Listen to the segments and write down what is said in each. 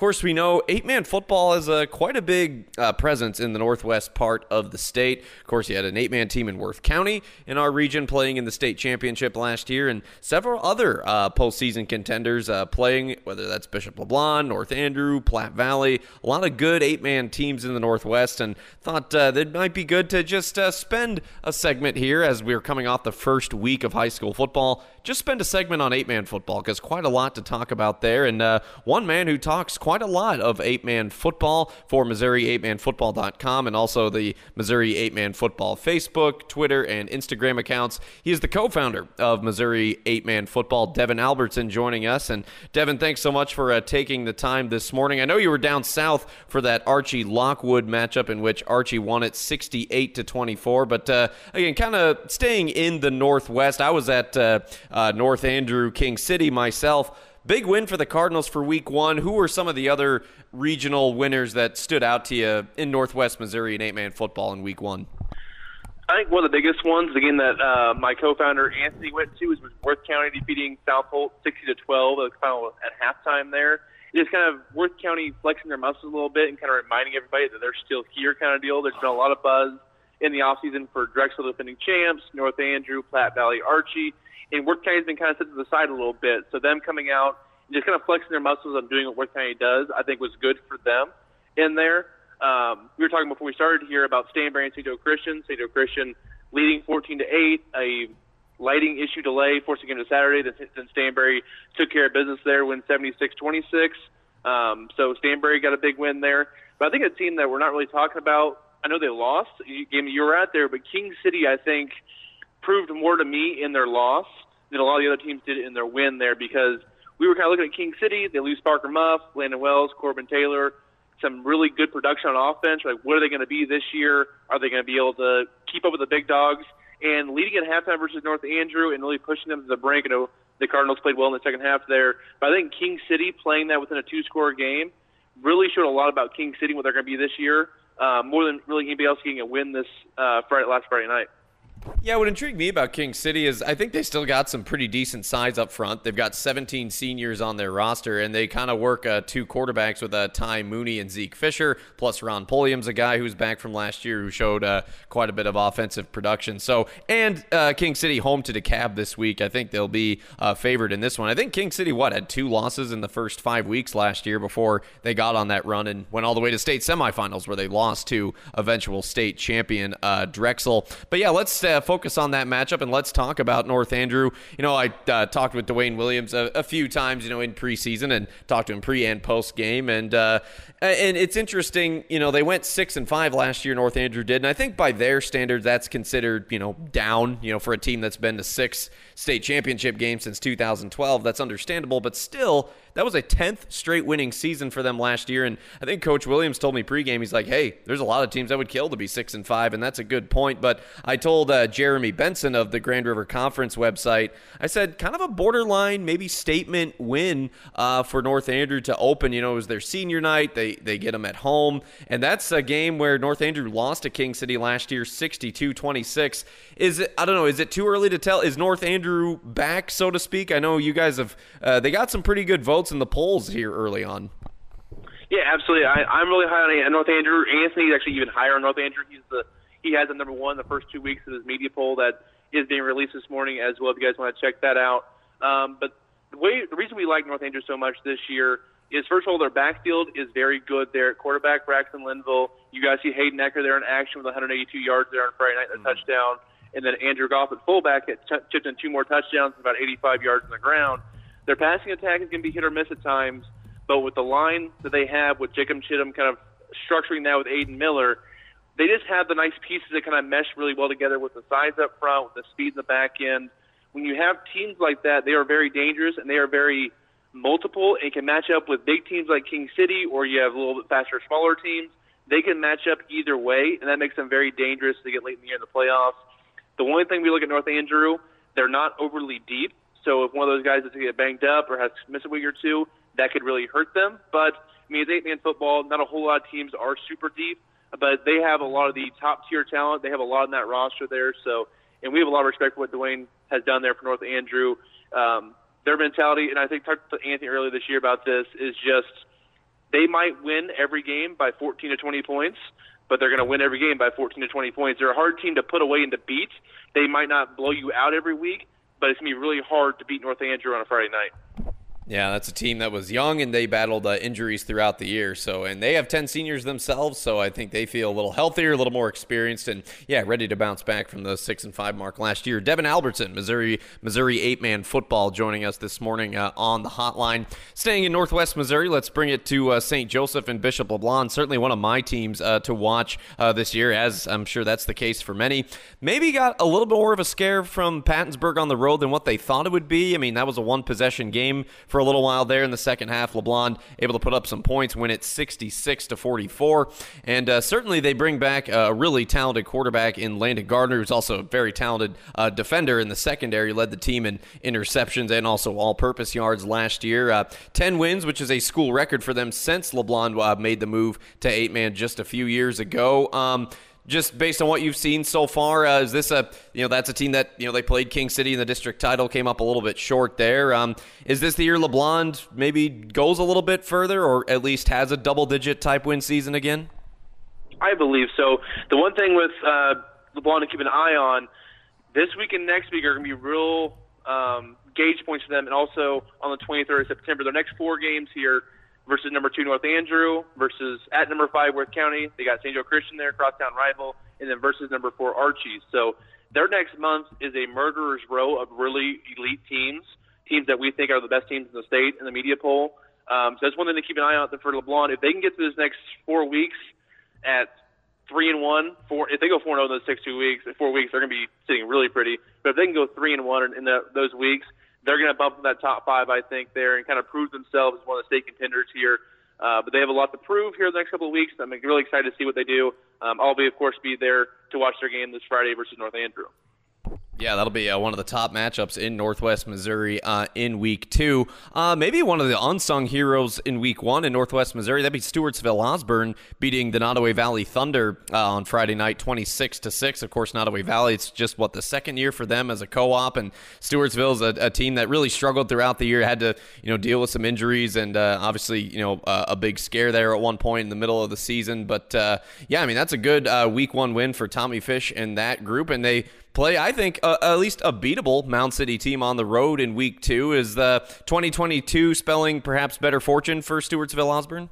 course, we know eight man football is a, quite a big uh, presence in the northwest part of the state. Of course, you had an eight man team in Worth County in our region playing in the state championship last year, and several other uh, postseason contenders uh, playing, whether that's Bishop LeBlond, North Andrew, Platte Valley. A lot of good eight man teams in the northwest, and thought uh, that might be good to just uh, spend a segment here as we're coming off the first week of high school football. Just spend a segment on eight man football because quite a lot to talk about there. And uh, one man who talks quite a lot of eight man football for Missouri8manfootball.com and also the Missouri Eight Man Football Facebook, Twitter, and Instagram accounts. He is the co founder of Missouri Eight Man Football, Devin Albertson, joining us. And Devin, thanks so much for uh, taking the time this morning. I know you were down south for that Archie Lockwood matchup in which Archie won it 68 to 24. But uh, again, kind of staying in the Northwest, I was at uh, uh, North Andrew, King City myself. Big win for the Cardinals for week one. Who were some of the other regional winners that stood out to you in Northwest Missouri in eight man football in week one? I think one of the biggest ones, again, that uh, my co-founder Anthony went to was Worth County defeating South Holt 60 to 12 at final at halftime. There, just kind of Worth County flexing their muscles a little bit and kind of reminding everybody that they're still here, kind of deal. There's been a lot of buzz in the offseason for Drexel defending champs, North Andrew, Platte Valley, Archie and Worth County's been kind of set to the side a little bit. So them coming out and just kind of flexing their muscles on doing what Worth County does, I think was good for them in there. Um, we were talking before we started here about Stanberry and St. Joe Christian. St. Joe Christian leading 14 to 8, a lighting issue delay forcing him to Saturday. Then, then Stanberry took care of business there, win 76 26. Um, so Stanberry got a big win there. But I think a team that we're not really talking about, I know they lost. Game you were out there, but King City, I think, proved more to me in their loss than a lot of the other teams did in their win there because we were kind of looking at King City. They lose Parker Muff, Landon Wells, Corbin Taylor, some really good production on offense. Like, what are they going to be this year? Are they going to be able to keep up with the big dogs? And leading at halftime versus North Andrew and really pushing them to the brink. I know the Cardinals played well in the second half there, but I think King City playing that within a two-score game really showed a lot about King City what they're going to be this year, uh, more than really anybody else getting a win this uh, Friday, last Friday night. Yeah, what intrigued me about King City is I think they still got some pretty decent size up front. They've got 17 seniors on their roster, and they kind of work uh, two quarterbacks with uh, Ty Mooney and Zeke Fisher, plus Ron Pulliam's a guy who's back from last year who showed uh, quite a bit of offensive production. So, and uh, King City home to DeKalb this week. I think they'll be uh, favored in this one. I think King City, what, had two losses in the first five weeks last year before they got on that run and went all the way to state semifinals where they lost to eventual state champion uh, Drexel. But yeah, let's uh, focus on that matchup and let's talk about North Andrew. You know, I uh, talked with Dwayne Williams a, a, few times, you know, in preseason and talked to him pre and post game, and uh, and it's interesting. You know, they went six and five last year. North Andrew did, and I think by their standards, that's considered you know down. You know, for a team that's been to six state championship games since 2012, that's understandable, but still that was a 10th straight winning season for them last year. And I think Coach Williams told me pregame, he's like, hey, there's a lot of teams that would kill to be six and five, and that's a good point. But I told uh, Jeremy Benson of the Grand River Conference website, I said, kind of a borderline, maybe statement win uh, for North Andrew to open. You know, it was their senior night. They, they get them at home. And that's a game where North Andrew lost to King City last year, 62 26. Is it, I don't know, is it too early to tell? Is North Andrew back, so to speak? I know you guys have, uh, they got some pretty good votes in the polls here early on. Yeah, absolutely. I, I'm really high on North Andrew. Anthony's actually even higher on North Andrew. He's the he has the number one the first two weeks of his media poll that is being released this morning as well. If you guys want to check that out. Um, but the way the reason we like North Andrew so much this year is first of all their backfield is very good there at quarterback Braxton Linville. You guys see Hayden Ecker there in action with 182 yards there on Friday night, a mm-hmm. touchdown, and then Andrew Goff at fullback had t- chipped in two more touchdowns, about 85 yards on the ground. Their passing attack is going to be hit or miss at times, but with the line that they have with Jacob Chittum kind of structuring that with Aiden Miller, they just have the nice pieces that kind of mesh really well together with the size up front, with the speed in the back end. When you have teams like that, they are very dangerous and they are very multiple and can match up with big teams like King City, or you have a little bit faster, smaller teams. They can match up either way, and that makes them very dangerous to get late in the year in the playoffs. The only thing we look at North Andrew, they're not overly deep, so if one of those guys is to get banged up or has to miss a week or two, that could really hurt them. But I mean, it's eight-man football. Not a whole lot of teams are super deep, but they have a lot of the top-tier talent. They have a lot in that roster there. So, and we have a lot of respect for what Dwayne has done there for North Andrew. Um, their mentality, and I think talked to Anthony earlier this year about this, is just they might win every game by 14 to 20 points, but they're going to win every game by 14 to 20 points. They're a hard team to put away and to beat. They might not blow you out every week, but it's going to be really hard to beat North Andrew on a Friday night. Yeah, that's a team that was young and they battled uh, injuries throughout the year. So, and they have 10 seniors themselves, so I think they feel a little healthier, a little more experienced, and yeah, ready to bounce back from the six and five mark last year. Devin Albertson, Missouri Missouri eight man football, joining us this morning uh, on the hotline. Staying in Northwest Missouri, let's bring it to uh, St. Joseph and Bishop LeBlond. Certainly one of my teams uh, to watch uh, this year, as I'm sure that's the case for many. Maybe got a little bit more of a scare from Pattonsburg on the road than what they thought it would be. I mean, that was a one possession game for a little while there in the second half. LeBlond able to put up some points, win it 66 to 44, and uh, certainly they bring back a really talented quarterback in Landon Gardner, who's also a very talented uh, defender in the secondary. Led the team in interceptions and also all-purpose yards last year. Uh, Ten wins, which is a school record for them since LeBlond uh, made the move to eight-man just a few years ago. Um, just based on what you've seen so far, uh, is this a you know that's a team that you know they played King City in the district title, came up a little bit short there. Um, is this the year LeBlond maybe goes a little bit further, or at least has a double-digit type win season again? I believe so. The one thing with uh, LeBlond to keep an eye on this week and next week are going to be real um, gauge points for them, and also on the 23rd of September, their next four games here versus number two North Andrew versus at number five Worth County. They got St. Joe Christian there, crosstown rival, and then versus number four Archie. So their next month is a murderer's row of really elite teams, teams that we think are the best teams in the state in the media poll. Um, so that's one thing to keep an eye on for LeBlond. If they can get through this next four weeks at three and one, four. If they go four and zero oh in those six two weeks, four weeks, they're going to be sitting really pretty. But if they can go three and one in the, those weeks, they're going to bump in that top five, I think, there and kind of prove themselves as one of the state contenders here. Uh, but they have a lot to prove here in the next couple of weeks. I'm really excited to see what they do. Um, I'll be, of course, be there to watch their game this Friday versus North Andrew. Yeah, that'll be uh, one of the top matchups in Northwest Missouri uh, in week two. Uh, maybe one of the unsung heroes in week one in Northwest Missouri. That'd be Stewartsville Osborne beating the Nodaway Valley Thunder uh, on Friday night, 26 to 6. Of course, Nodaway Valley, it's just what the second year for them as a co op. And Stewartsville's a, a team that really struggled throughout the year, had to you know deal with some injuries and uh, obviously you know a big scare there at one point in the middle of the season. But uh, yeah, I mean, that's a good week one win for Tommy Fish and that group. And they play, I think, uh, at least a beatable Mound City team on the road in week two. Is the 2022 spelling perhaps better fortune for Stewartsville Osborne?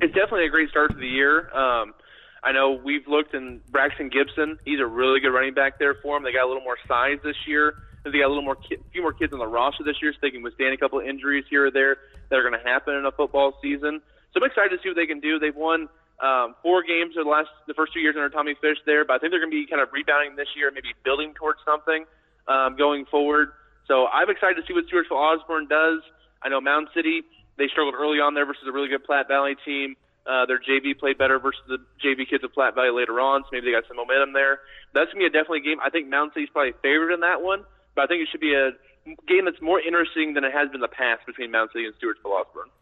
It's definitely a great start to the year. Um, I know we've looked in Braxton Gibson. He's a really good running back there for them. They got a little more size this year. They got a little more, ki- few more kids on the roster this year, so they can withstand a couple of injuries here or there that are going to happen in a football season. So I'm excited to see what they can do. They've won um, four games in the last the first two years under Tommy Fish there, but I think they're going to be kind of rebounding this year, maybe building towards something um, going forward. So I'm excited to see what Stewartsville Osborne does. I know Mound City they struggled early on there versus a really good Platte Valley team. Uh, their JV played better versus the JV kids of Platte Valley later on, so maybe they got some momentum there. That's gonna be a definitely game. I think Mound City's probably favored in that one, but I think it should be a game that's more interesting than it has been in the past between Mound City and Stewartsville Osborne.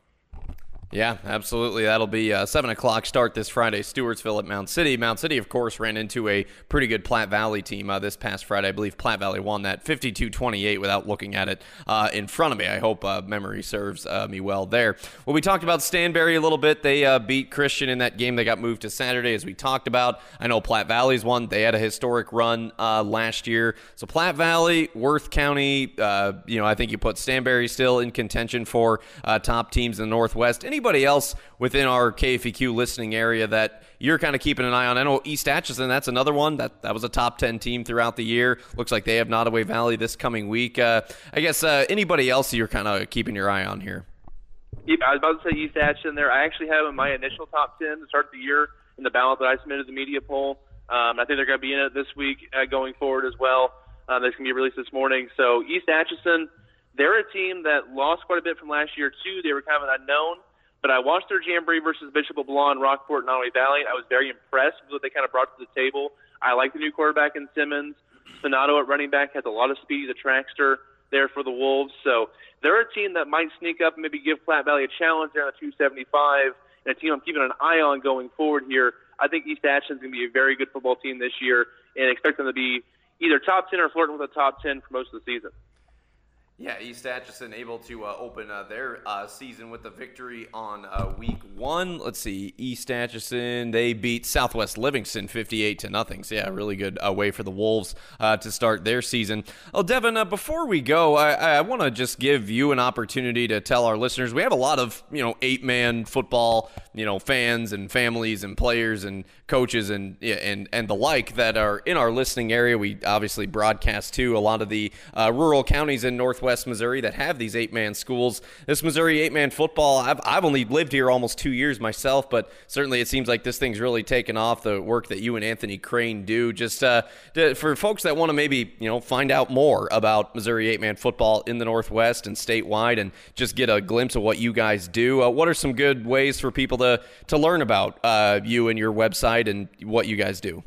Yeah, absolutely. That'll be a 7 o'clock start this Friday, Stewartsville at Mound City. Mound City, of course, ran into a pretty good Platte Valley team uh, this past Friday. I believe Platte Valley won that 52 28 without looking at it uh, in front of me. I hope uh, memory serves uh, me well there. Well, we talked about Stanberry a little bit. They uh, beat Christian in that game. They got moved to Saturday, as we talked about. I know Platte Valley's won. They had a historic run uh, last year. So Platte Valley, Worth County, you know, I think you put Stanberry still in contention for top teams in the Northwest. Any anybody else within our KFEQ listening area that you're kind of keeping an eye on? I know East Atchison, that's another one. That that was a top 10 team throughout the year. Looks like they have Nodaway Valley this coming week. Uh, I guess uh, anybody else you're kind of keeping your eye on here? Yeah, I was about to say East Atchison there. I actually have in my initial top 10 to start the year in the ballot that I submitted to the media poll. Um, I think they're going to be in it this week uh, going forward as well. Uh, that's going to be released this morning. So East Atchison, they're a team that lost quite a bit from last year too. They were kind of an unknown. But I watched their jamboree versus Bishop LeBlond, Rockport, and Nodaway Valley. I was very impressed with what they kind of brought to the table. I like the new quarterback in Simmons. Sonato at running back has a lot of speed. The trackster there for the Wolves. So they're a team that might sneak up and maybe give Platte Valley a challenge there on the 275, and a team I'm keeping an eye on going forward here. I think East Atchison's going to be a very good football team this year, and expect them to be either top 10 or flirting with the top 10 for most of the season. Yeah, East Atchison able to uh, open uh, their uh, season with a victory on uh, week one. Let's see, East Atchison they beat Southwest Livingston fifty-eight to nothing. So yeah, really good uh, way for the Wolves uh, to start their season. Oh, Devin, before we go, I, I want to just give you an opportunity to tell our listeners we have a lot of you know eight-man football you know fans and families and players and coaches and and and the like that are in our listening area. We obviously broadcast to a lot of the rural counties in Northwest Northwest Missouri that have these eight man schools. This Missouri eight man football, I've, I've only lived here almost two years myself, but certainly it seems like this thing's really taken off. The work that you and Anthony Crane do, just uh, to, for folks that want to maybe you know find out more about Missouri eight man football in the Northwest and statewide, and just get a glimpse of what you guys do. Uh, what are some good ways for people to to learn about uh, you and your website and what you guys do?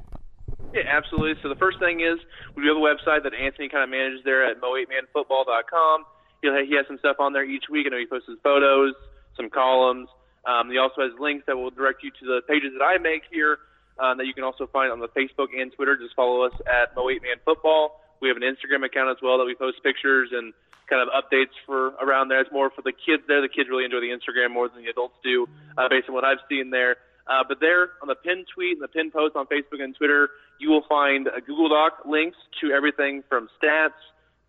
Yeah, absolutely. So the first thing is we do have a website that Anthony kind of manages there at mo8manfootball.com. He'll, he has some stuff on there each week. I know he posts his photos, some columns. Um, he also has links that will direct you to the pages that I make here um, that you can also find on the Facebook and Twitter. Just follow us at mo8manfootball. We have an Instagram account as well that we post pictures and kind of updates for around there. It's more for the kids there. The kids really enjoy the Instagram more than the adults do, uh, based on what I've seen there. Uh, but there on the pinned tweet and the pinned post on Facebook and Twitter, you will find a Google Doc links to everything from stats,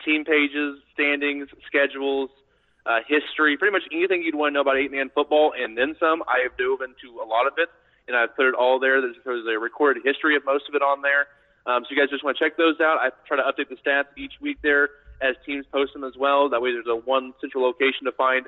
team pages, standings, schedules, uh, history, pretty much anything you'd want to know about eight man football and then some. I have dove into a lot of it and I've put it all there. There's, there's a recorded history of most of it on there. Um, so you guys just want to check those out. I try to update the stats each week there as teams post them as well. That way there's a one central location to find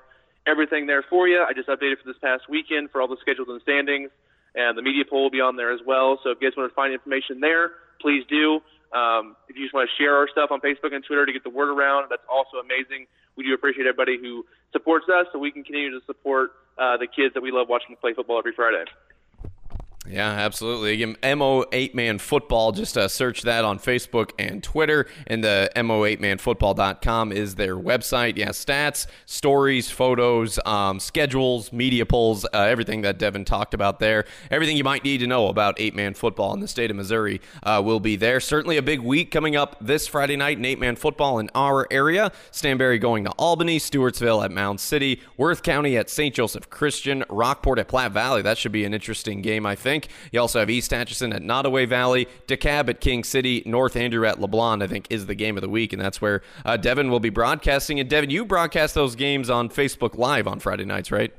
everything there for you. I just updated for this past weekend for all the schedules and standings and the media poll will be on there as well. So if you guys want to find information there, please do. Um, if you just want to share our stuff on Facebook and Twitter to get the word around, that's also amazing. We do appreciate everybody who supports us, so we can continue to support uh, the kids that we love watching play football every Friday. Yeah, absolutely. Again, MO8 Man Football. Just uh, search that on Facebook and Twitter. And the MO8manfootball.com is their website. Yeah, stats, stories, photos, um, schedules, media polls, uh, everything that Devin talked about there. Everything you might need to know about eight man football in the state of Missouri uh, will be there. Certainly a big week coming up this Friday night in eight man football in our area. Stanberry going to Albany, Stewartsville at Mound City, Worth County at St. Joseph Christian, Rockport at Platte Valley. That should be an interesting game, I think think. You also have East Atchison at Nodaway Valley, DeKalb at King City, North Andrew at LeBlond, I think, is the game of the week, and that's where uh, Devin will be broadcasting. And Devin, you broadcast those games on Facebook Live on Friday nights, right?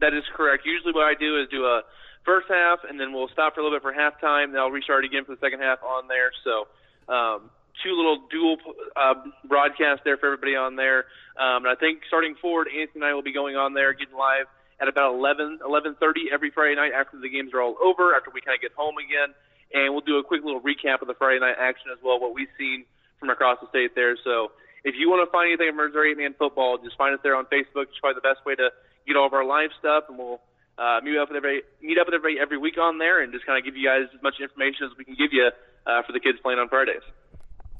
That is correct. Usually, what I do is do a first half, and then we'll stop for a little bit for halftime. Then I'll restart again for the second half on there. So, um, two little dual uh, broadcasts there for everybody on there. Um, and I think starting forward, Anthony and I will be going on there, getting live at about 11, 11.30 every Friday night after the games are all over, after we kind of get home again. And we'll do a quick little recap of the Friday night action as well, what we've seen from across the state there. So if you want to find anything of Missouri 8-man football, just find us there on Facebook. It's probably the best way to get all of our live stuff, and we'll uh, meet up with every meet up with everybody every week on there, and just kind of give you guys as much information as we can give you uh, for the kids playing on Fridays.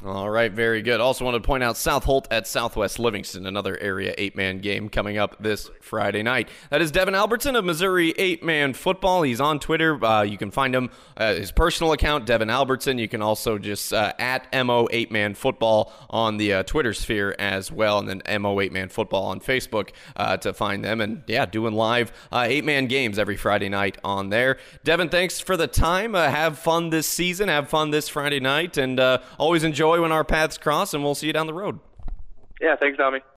All right, very good. Also want to point out South Holt at Southwest Livingston, another area eight-man game coming up this Friday night. That is Devin Albertson of Missouri Eight-Man Football. He's on Twitter. Uh, you can find him uh, his personal account, Devin Albertson. You can also just uh, at mo Eight-Man Football on the uh, Twitter sphere as well, and then mo Eight-Man Football on Facebook uh, to find them. And yeah, doing live uh, eight-man games every Friday night on there. Devin, thanks for the time. have fun this season. Have fun this Friday night, and always enjoy when our paths cross, and we'll see you down the road. Yeah, thanks, Tommy.